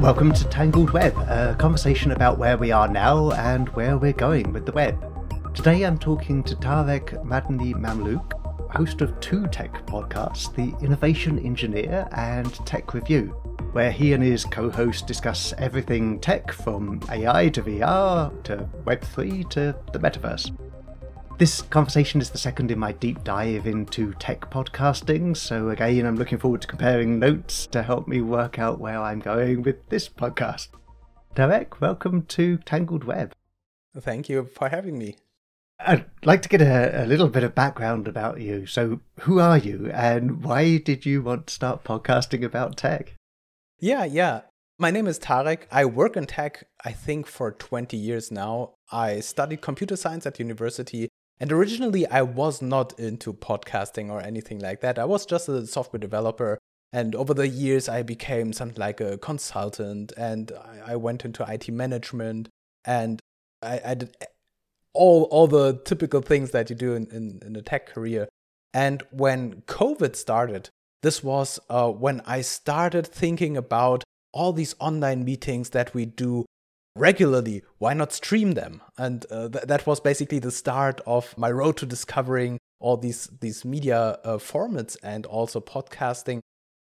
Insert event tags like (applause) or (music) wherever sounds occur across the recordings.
Welcome to Tangled Web, a conversation about where we are now and where we're going with the web. Today I'm talking to Tarek Madany Mamlouk, host of two tech podcasts, The Innovation Engineer and Tech Review, where he and his co host discuss everything tech from AI to VR to Web3 to the metaverse. This conversation is the second in my deep dive into tech podcasting, so again, I'm looking forward to comparing notes to help me work out where I'm going with this podcast. Tarek, welcome to Tangled Web. Thank you for having me. I'd like to get a, a, little bit of background about you. So, who are you and why did you want to start podcasting about tech? Yeah, yeah. My name is Tarek. I work in tech, I think, for 20 years now. I studied computer science at university and originally, I was not into podcasting or anything like that. I was just a software developer. And over the years, I became something like a consultant and I went into IT management and I, I did all, all the typical things that you do in, in, in a tech career. And when COVID started, this was uh, when I started thinking about all these online meetings that we do regularly, why not stream them? And uh, th- that was basically the start of my road to discovering all these these media uh, formats and also podcasting,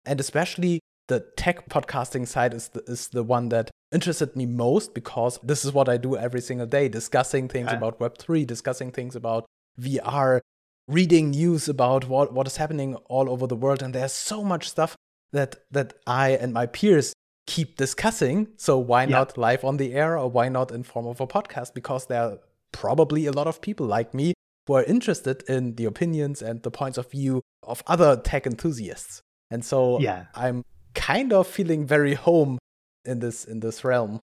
and especially the tech podcasting side is the, is the one that interested me most because this is what I do every single day, discussing things yeah. about Web three, discussing things about VR, reading news about what what is happening all over the world, and there's so much stuff that that I and my peers keep discussing. So why yeah. not live on the air or why not in form of a podcast? Because there are probably a lot of people like me who are interested in the opinions and the points of view of other tech enthusiasts. And so yeah. I'm kind of feeling very home in this in this realm.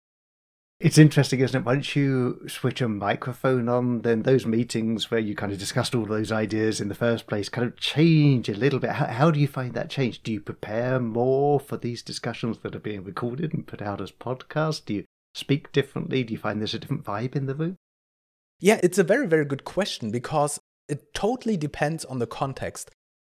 It's interesting, isn't it? Once you switch a microphone on, then those meetings where you kind of discussed all those ideas in the first place kind of change a little bit. How, how do you find that change? Do you prepare more for these discussions that are being recorded and put out as podcasts? Do you speak differently? Do you find there's a different vibe in the room? Yeah, it's a very, very good question because it totally depends on the context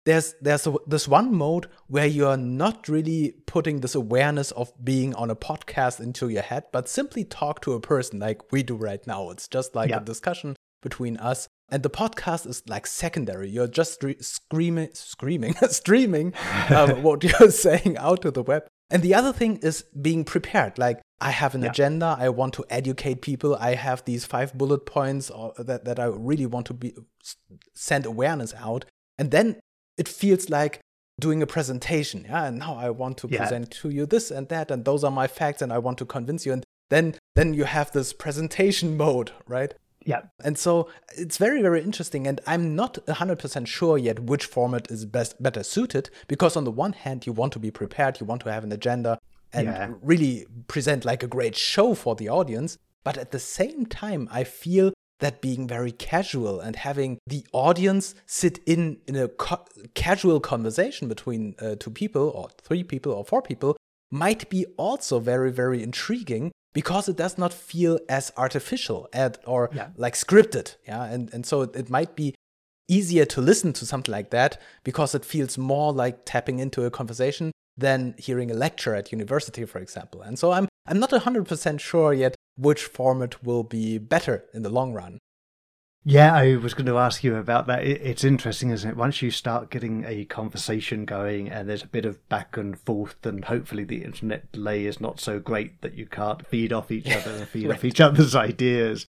there's there's a, this one mode where you're not really putting this awareness of being on a podcast into your head but simply talk to a person like we do right now. It's just like yeah. a discussion between us. And the podcast is like secondary. You're just re- screaming screaming (laughs) streaming um, (laughs) what you're (laughs) saying out to the web. And the other thing is being prepared. Like i have an yeah. agenda. I want to educate people. I have these five bullet points or, that, that i really want to be send awareness out. And then it feels like doing a presentation. Yeah, and now I want to yeah. present to you this and that, and those are my facts, and I want to convince you. And then then you have this presentation (laughs) mode, right? Yeah. And so it's very, very interesting. And I'm not 100% sure yet which format is best, better suited because, on the one hand, you want to be prepared, you want to have an agenda and yeah. really present like a great show for the audience. But at the same time, I feel that being very casual and having the audience sit in in a co- casual conversation between uh, two people or three people or four people might be also very very intriguing because it does not feel as artificial and or yeah. like scripted yeah and and so it, it might be easier to listen to something like that because it feels more like tapping into a conversation than hearing a lecture at university for example and so i'm i'm not 100% sure yet which format will be better in the long run. Yeah, I was going to ask you about that. It's interesting, isn't it? Once you start getting a conversation going and there's a bit of back and forth, and hopefully the internet delay is not so great that you can't feed off each other and feed (laughs) right. off each other's ideas.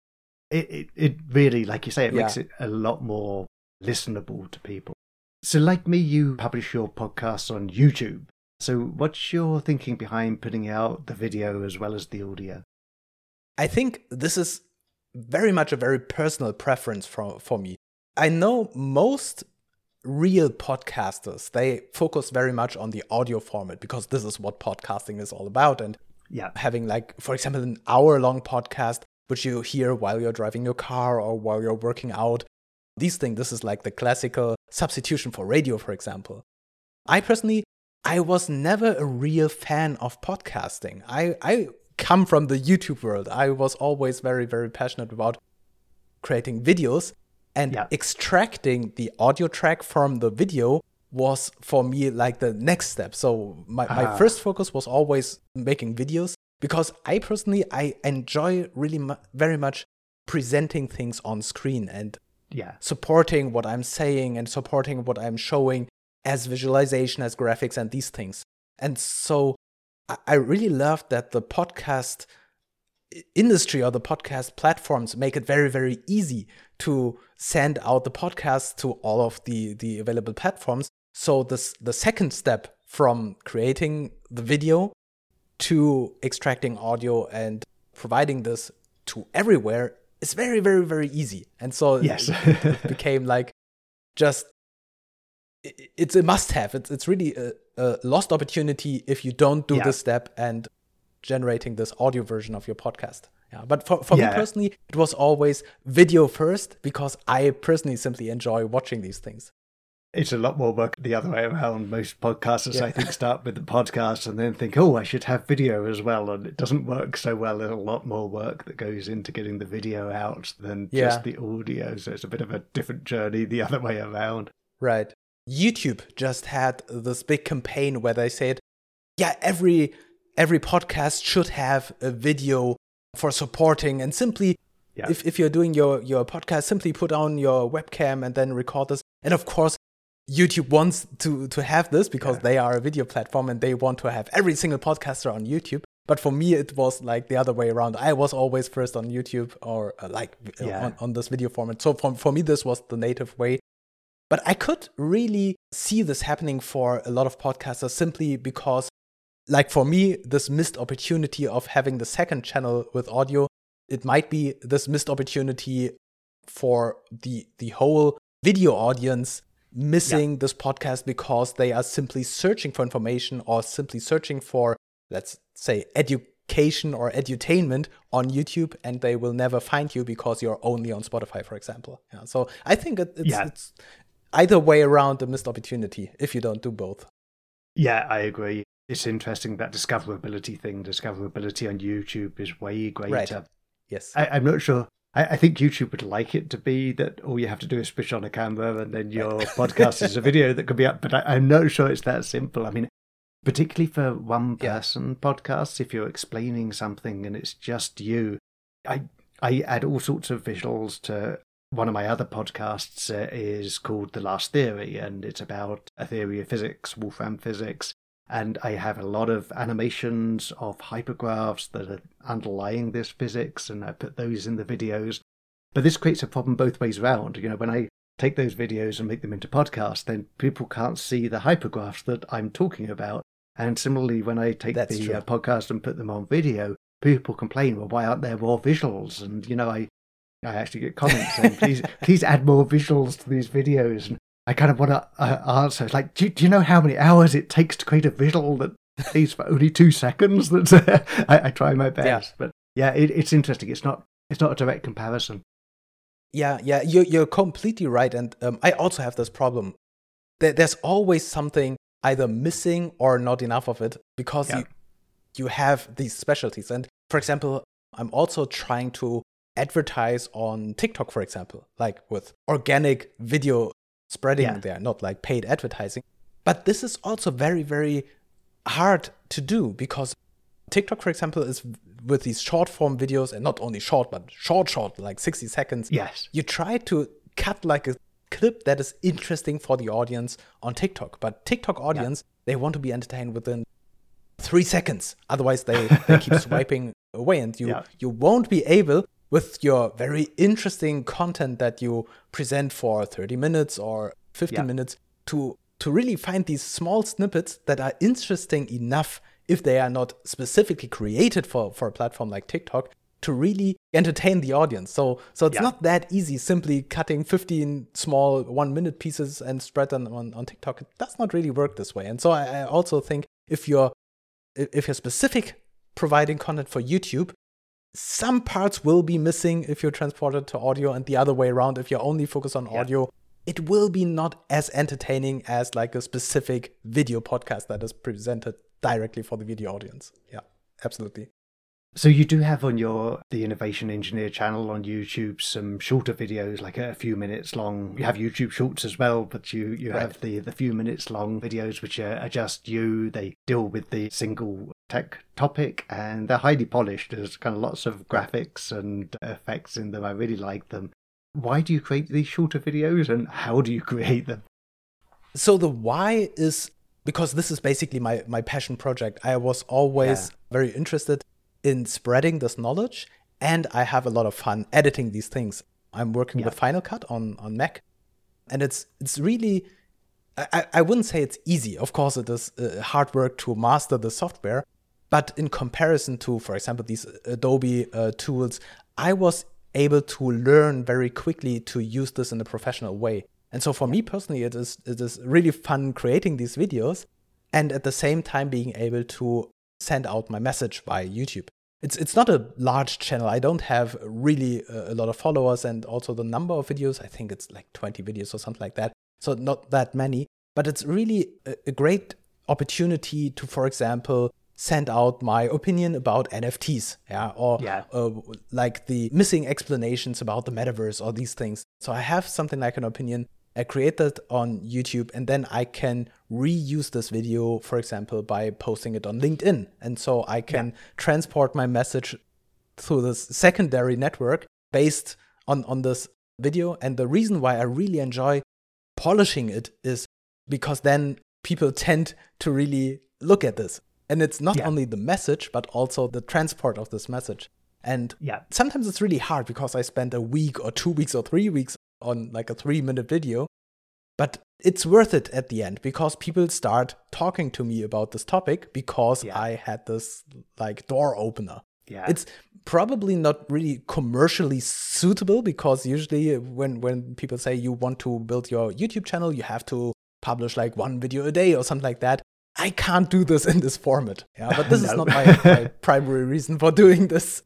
It, it, it really, like you say, it yeah. makes it a lot more listenable to people. So, like me, you publish your podcasts on YouTube. So, what's your thinking behind putting out the video as well as the audio? I think this is very much a very personal preference for, for me. I know most real podcasters, they focus very much on the audio format because this is what podcasting is all about. And yeah, having like, for example, an hour long podcast, which you hear while you're driving your car or while you're working out. These things, this is like the classical substitution for radio, for example. I personally, I was never a real fan of podcasting. I, I come from the YouTube world. I was always very, very passionate about creating videos and yeah. extracting the audio track from the video was for me like the next step. So my, my Ah. first focus was always making videos because I personally I enjoy really mu- very much presenting things on screen and Yeah. supporting what I'm saying and supporting what I'm showing as visualization, as graphics, and these things. And so I- really love that the podcast industry or the podcast platforms make it very, very easy to send out the podcast to all of the, the available platforms. So this the second step from creating the video to extracting audio and providing this to everywhere is very, very, very easy. And so Yes. it, became like just it's a must-have. It's it's really a, a lost opportunity if you don't do Yeah. this step and generating this audio version of your podcast. Yeah, but for, for Yeah. me personally, it was always video first because I personally simply enjoy watching these things. It's a lot more work the other way around. Most podcasters, Yeah. I think, start with the podcast and then think, oh, I should have video as well. And it doesn't work so well. There's a lot more work that goes into getting the video out than Yeah. just the audio. So it's a bit of a different journey the other way around. Right. YouTube just had this big campaign where they said, yeah, every every podcast should have a video for supporting and simply Yeah. if, if you're doing your, your podcast, simply put on your webcam and then record this. And of course, YouTube wants to to have this because Yeah. they are a video platform and they want to have every single podcaster on YouTube. But for me, it was like the other way around. I was always first on YouTube or uh, like uh, Yeah. on, on this video format. So for, for me, this was the native way. But I could really see this happening for a lot of podcasters simply because, like for me, this missed opportunity of having the second channel with audio, it might be this missed opportunity for the the whole video audience missing this podcast because they are simply searching for information or simply searching for let's say education or edutainment on YouTube and they will never find you because you're only on Spotify for example yeah so I think it, it's, Yeah. it's either way around a missed opportunity if you don't do both Yeah, I agree. It's interesting that discoverability thing. Discoverability on YouTube is way greater. yes I, I'm not sure. I, I think YouTube would like it to be that all you have to do is switch on a camera and then your (laughs) podcast is a video that can be up. But I, I'm not sure it's that simple. I mean, particularly for one Yeah. person podcasts, if you're explaining something and it's just you, I I add all sorts of visuals to one of my other podcasts uh, is called The Last Theory, and it's about a theory of physics, Wolfram physics. And I have a lot of animations of hypergraphs that are underlying this physics, and I put those in the videos. But this creates a problem both ways around. You know, when I take those videos and make them into podcasts, then people can't see the hypergraphs that I'm talking about. And similarly, when I take That's the uh, podcast and put them on video, people complain, well, why aren't there more visuals? And, you know, I, I actually get comments saying, please, please add more visuals to these videos. And I kind of want to uh, answer, it's like, do, do you know how many hours it takes to create a visual that plays for only two seconds? (laughs) That's, I, I try my best. But yeah, it, it's interesting. It's not, it's not a direct comparison. Yeah, yeah, you're you're completely right, and um, I also have this problem. There, there's always something either missing or not enough of it because Yeah. you you have these specialties. And for example, I'm also trying to advertise on TikTok, for example, like with organic video spreading Yeah. there, not like paid advertising. But this is also very, very hard to do because TikTok, for example, is with these short form videos and not only short, but short, short, like 60 seconds. Yes. You try to cut like a clip that is interesting for the audience on TikTok, but TikTok audience, they want to be entertained within three seconds. Otherwise, they, they keep (laughs) swiping away, and you Yeah. you won't be able with your very interesting content that you present for 30 minutes or 50 Yeah. minutes to to really find these small snippets that are interesting enough if they are not specifically created for for a platform like TikTok to really entertain the audience. So so it's Yeah. not that easy simply cutting 15 small 1 minute pieces and spread them on, on TikTok. It does not really work this way. And so I, I also think if you're if you're specific providing content for YouTube, some parts will be missing if you're transported to audio, and the other way around, if you're only focused on Yeah. audio, it will be not as entertaining as like a specific video podcast that is presented directly for the video audience. Yeah, absolutely. So you do have on your the Innovation Engineer channel on YouTube some shorter videos, like a few minutes long. You have YouTube Shorts as well, but you you right. have the the few minutes long videos which are, are just you. They deal with the single tech topic and they're highly polished. There's kind of lots of graphics and effects in them. I really like them. Why do you create these shorter videos and how do you (laughs) create them? So the why is because this is basically my my passion project. I was always yeah. very interested in spreading this knowledge and I have a lot of fun editing these things. I'm working yeah. with Final Cut on on Mac and it's it's really I, I wouldn't say it's easy. Of course, it is uh, hard work to master the software. But in comparison to, for example, these Adobe uh, tools, I was able to learn very quickly to use this in a professional way. And so for me personally, it is it is really fun creating these videos and at the same time being able to send out my message by YouTube. It's it's not a large channel. I don't have really a, a lot of followers and also the number of videos, I think it's like 20 videos or something like that. So not that many, but it's really a, a great opportunity to for example send out my opinion about NFTs, yeah, or yeah. Uh, like the missing explanations about the metaverse or these things. So I have something like an opinion I create that on YouTube and then I can reuse this video, for example, by posting it on LinkedIn. And so I can yeah. transport my message through this secondary network based on, on this video. And the reason why I really enjoy polishing it is because then people tend to really look at this. And it's not yeah. only the message, but also the transport of this message. And yeah. sometimes it's really hard because I spend a week or two weeks or three weeks on like a three minute video. But it's worth it at the end because people start talking to me about this topic because yeah. I had this like door opener. Yeah. It's probably not really commercially suitable because usually when when people say you want to build your YouTube channel, you have to publish like one video a day or something like that. I can't do this in this format. Yeah, but this (laughs) no. is not my, my primary reason for doing this.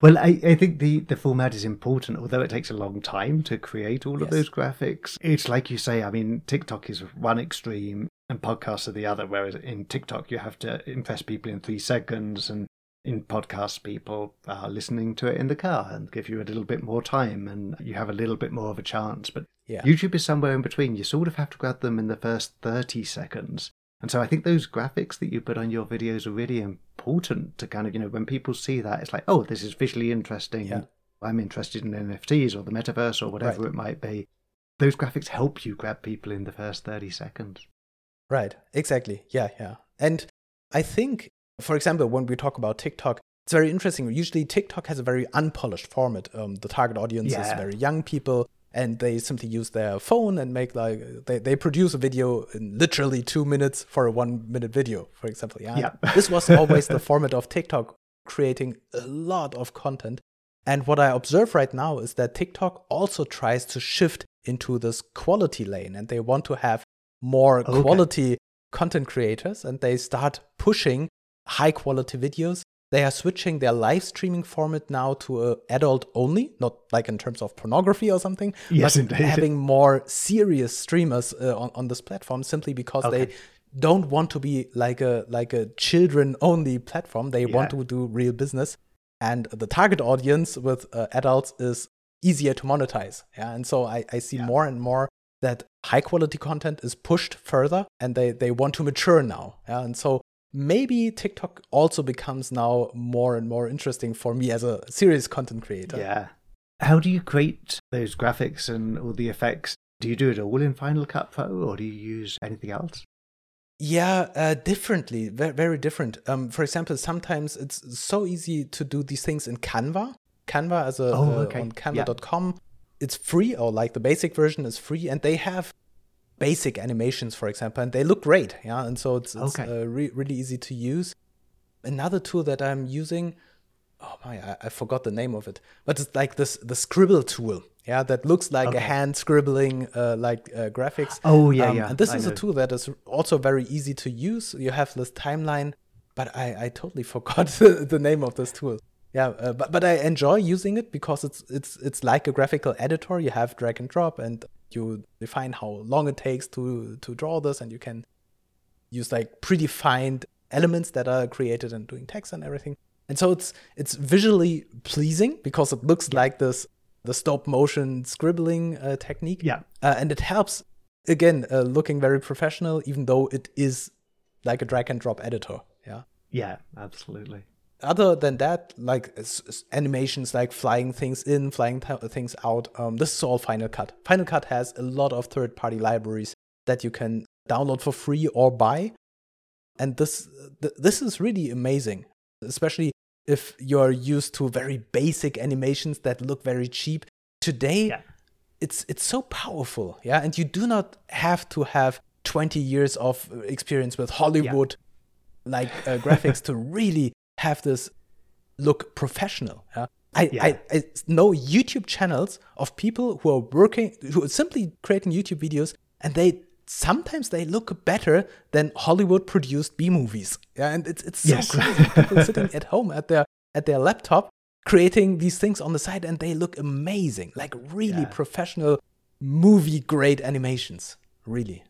Well, I, I think the, the format is important, although it takes a long time to create all yes. of those graphics. It's like you say, I mean, TikTok is one extreme and podcasts are the other, whereas in TikTok you have to impress people in three seconds and in podcasts people are listening to it in the car and give you a little bit more time and you have a little bit more of a chance. But yeah. YouTube is somewhere in between. You sort of have to grab them in the first 30 seconds and so I think those graphics that you put on your videos are really important to kind of, you know, when people see that, it's like, oh, this is visually interesting. Yeah. I'm interested in NFTs or the metaverse or whatever right. it might be. Those graphics help you grab people in the first 30 seconds. Right, exactly. Yeah, yeah. And I think, for example, when we talk about TikTok, it's very interesting. Usually, TikTok has a very unpolished format. Um, the target audience yeah. is very young people and they simply use their phone and make like they, they produce a video in literally two minutes for a one minute video for example yeah, yeah. (laughs) this was always the format of tiktok creating a lot of content and what i observe right now is that tiktok also tries to shift into this quality lane and they want to have more okay. quality content creators and they start pushing high quality videos they are switching their live streaming format now to a adult only, not like in terms of pornography or something, yes, but indeed. having more serious streamers uh, on, on this platform simply because okay. they don't want to be like a like a children only platform. They yeah. want to do real business, and the target audience with uh, adults is easier to monetize. Yeah, and so I, I see yeah. more and more that high quality content is pushed further, and they they want to mature now. Yeah, and so maybe TikTok also becomes now more and more interesting for me as a serious content creator. Yeah. How do you create those graphics and all the effects? Do you do it all in Final Cut Pro or do you use anything else? Yeah, uh, differently, very, very different. Um, for example, sometimes it's so easy to do these things in Canva. Canva as a oh, uh, okay. uh, on canva.com. Yeah. It's free, or like the basic version is free, and they have basic animations, for example, and they look great. Yeah, and so it's, it's okay. uh, re- really easy to use. Another tool that I'm using, oh my, I, I, forgot the name of it, but it's like this the scribble tool. Yeah, that looks like okay. a hand scribbling uh, like uh, graphics. Oh yeah, um, yeah. And this I is know. a tool that is also very easy to use. You have this timeline, but I, I totally (laughs) forgot the name of this tool. Yeah, uh, but but I enjoy using it because it's it's it's like a graphical editor. You have drag and drop, and you define how long it takes to to draw this and you can use like predefined elements that are created and doing text and everything And so it's it's visually pleasing because it looks like this the stop motion scribbling uh, technique. Yeah. Uh, and it helps again uh, looking very professional even though it is like a drag and drop editor. Yeah. Yeah, absolutely. Other than that, like animations like flying things in, flying things out, um, this is all Final Cut. Final Cut has a lot of third party libraries that you can download for free or buy. And this th- this is really amazing, especially if you're used to very basic animations that look very cheap. Today, yeah. it's it's so powerful, yeah, and you do not have to have 20 years of experience with Hollywood yeah. like uh, graphics to really have this look professional. Yeah? I, yeah. I, I know YouTube channels of people who are working, who are simply creating YouTube videos, and they sometimes they look better than Hollywood produced B movies. Yeah, and it's it's so yes. crazy. People sitting (laughs) at home at their at their laptop creating these things on the side, and they look amazing, like really yeah. professional movie grade animations. Really.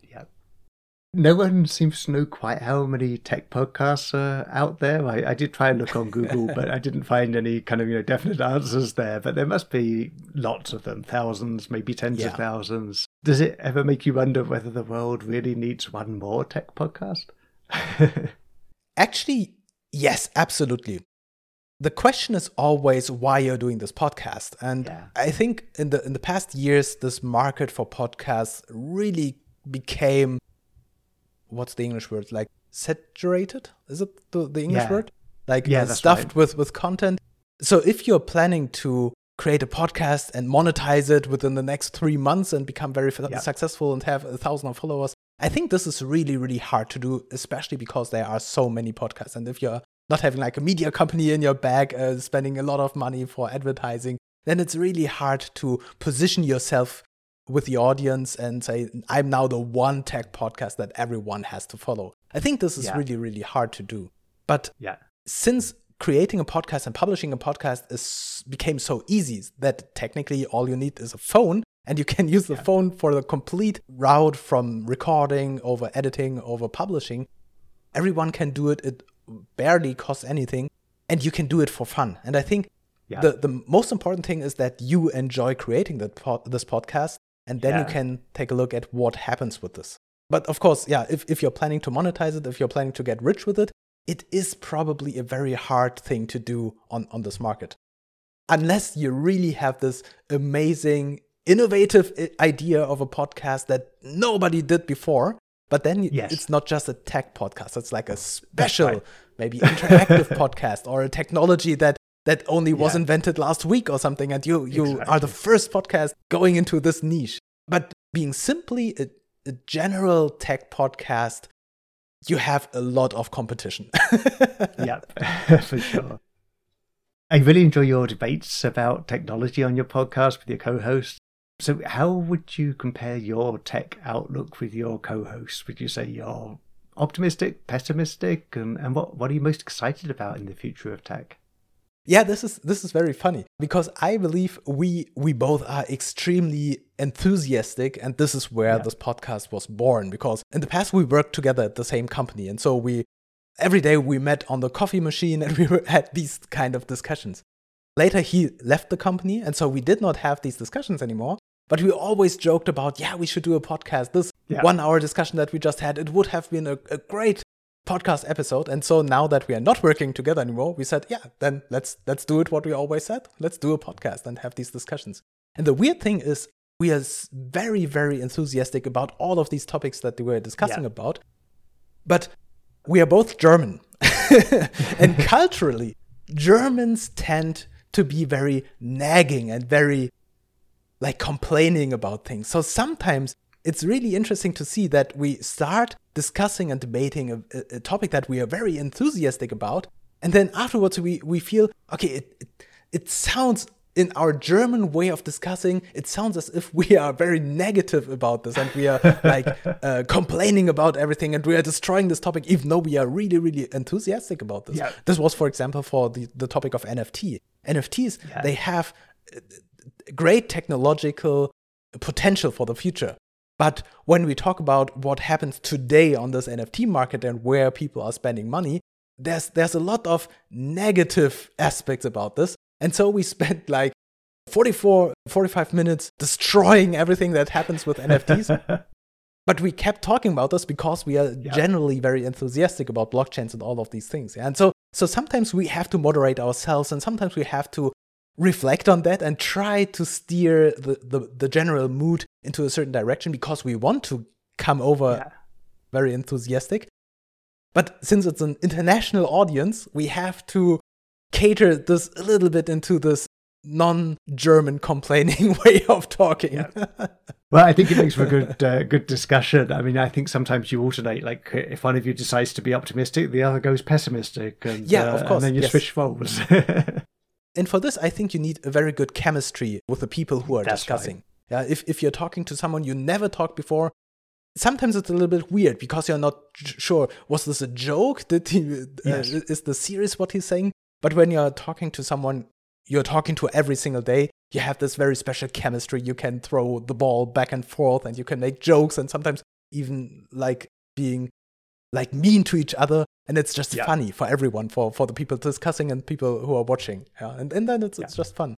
No one seems to know quite how many tech podcasts are out there. I, I did try and look on Google, (laughs) but I didn't find any kind of you know definite answers there. But there must be lots of them, thousands, maybe tens yeah. of thousands. Does it ever make you wonder whether the world really needs one more tech podcast? (laughs) Actually, yes, absolutely. The question is always why you're doing this podcast, and yeah. I think in the in the past years, this market for podcasts really became what's the English word? Like saturated? Is it the, the English yeah. word? Like yeah, uh, stuffed right. with with content. So if you're planning to create a podcast and monetize it within the next three months and become very yeah. successful and have a thousand of followers, I think this is really really hard to do, especially because there are so many podcasts. And if you're not having like a media company in your bag, uh, spending a lot of money for advertising, then it's really hard to position yourself with the audience and say, I'm now the one tech podcast that everyone has to follow. I think this is yeah. really, really hard to do. But yeah. since creating a podcast and publishing a podcast is became so easy that technically all you need is a phone and you can (laughs) use the yeah. phone for the complete route from recording over editing over publishing everyone can do it it barely costs anything and you can do it for fun and i think yeah. the, the most important thing is that you enjoy creating that pod, this podcast and then yeah. you can take a look at what happens with this. But of course, yeah, if, if you're planning to monetize it, if you're planning to get rich with it, it is probably a very hard thing to do on, on this market. Unless you really have this amazing, innovative idea of a podcast that nobody did before. But then yes. it's not just a tech podcast, it's like a special, right. maybe interactive (laughs) podcast or a technology that that only was yeah. invented last week or something and you you exactly. are the first podcast going into this niche. But being simply a, a general tech podcast you have a lot of competition. (laughs) Yep (laughs) for sure. I really enjoy your debates about technology on your podcast with your co-hosts so how would you compare your tech outlook with your co-hosts would you say you're optimistic pessimistic and, and what, what are you most excited about in the future of tech yeah, this is this is very funny because I believe we we both are extremely enthusiastic and this is where yeah. this podcast was born because in the past we worked together at the same company and so we every day we met on the coffee machine and (laughs) we had these kind of discussions. Later he left the company and so we did not have these discussions anymore, but we always joked about yeah, we should do a podcast. This yeah. 1 hour discussion that we just had, it would have been a, a great podcast episode. And so now that we are not working together anymore, we said, yeah, then let's let's do it what we always said. Let's do a podcast and have these discussions. And the weird thing is we are very, very enthusiastic about all of these topics that we were discussing yeah. about. But we are both German. (laughs) and culturally, Germans tend to be very nagging and very like complaining about things. So sometimes it's really interesting to see that we start discussing and debating a, a, topic that we are very enthusiastic about, and then afterwards we we feel okay, it, it, it sounds in our German way of discussing, it sounds as if we are very negative about this and we are (laughs) like uh, complaining about everything and we are destroying this topic, even though we are really, really enthusiastic about this. Yeah. This was, for example, for the, the topic of NFT. NFTs, yeah. they have uh, great technological potential for the future. But when we talk about what happens today on this NFT market and where people are spending money, there's there's a lot of negative aspects about this. And so we (laughs) spent like 44 45 minutes destroying everything that happens with NFTs. (laughs) but we kept talking about this because we are yeah. generally very enthusiastic about blockchains and all of these things. And so so sometimes we have to moderate ourselves and sometimes we have to reflect on that and try to steer the, the, the general mood into a certain direction because we want to come over yeah. very enthusiastic. But since it's an international audience, we have to cater this a little bit into this non-German complaining (laughs) way of talking. Yeah. (laughs) well, I think it makes for a good uh, good discussion. I mean, I think sometimes you alternate. Like, if one of you decides to be optimistic, the other goes pessimistic. And, yeah, uh, of course. And then you yes. switch roles. (laughs) and for this, I think you need a very good chemistry with the people who are That's discussing. Right. Yeah, if if you're talking to someone you never talked before, sometimes it's a little bit weird because you're not sure was this a joke? Did he? Uh, is the serious what he's saying? But when you're talking to someone you're talking to every single day, you have this very special chemistry. You can throw the ball back and forth and you can make jokes and sometimes even like being like mean to each other. And it's just yeah. funny for everyone, for, for the people discussing and people who are watching. Yeah. And, and then it's, yeah. it's just fun.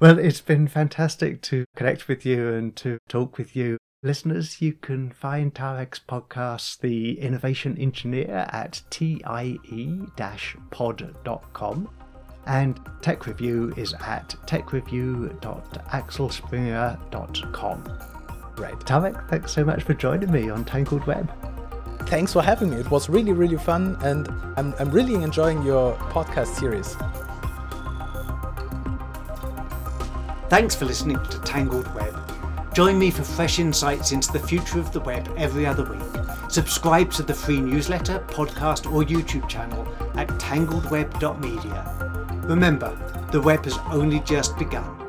Well, it's been fantastic to connect with you and to talk with you. Listeners, you can find Tarek's podcast, The Innovation Engineer, at tie-pod.com. And Tech Review is at techreview.axelspringer.com. Right. Tarek, thanks so much for joining me on Tangled Web. Thanks for having me. It was really, really fun, and I'm, I'm really enjoying your podcast series. Thanks for listening to Tangled Web. Join me for fresh insights into the future of the web every other week. Subscribe to the free newsletter, podcast, or YouTube channel at tangledweb.media. Remember, the web has only just begun.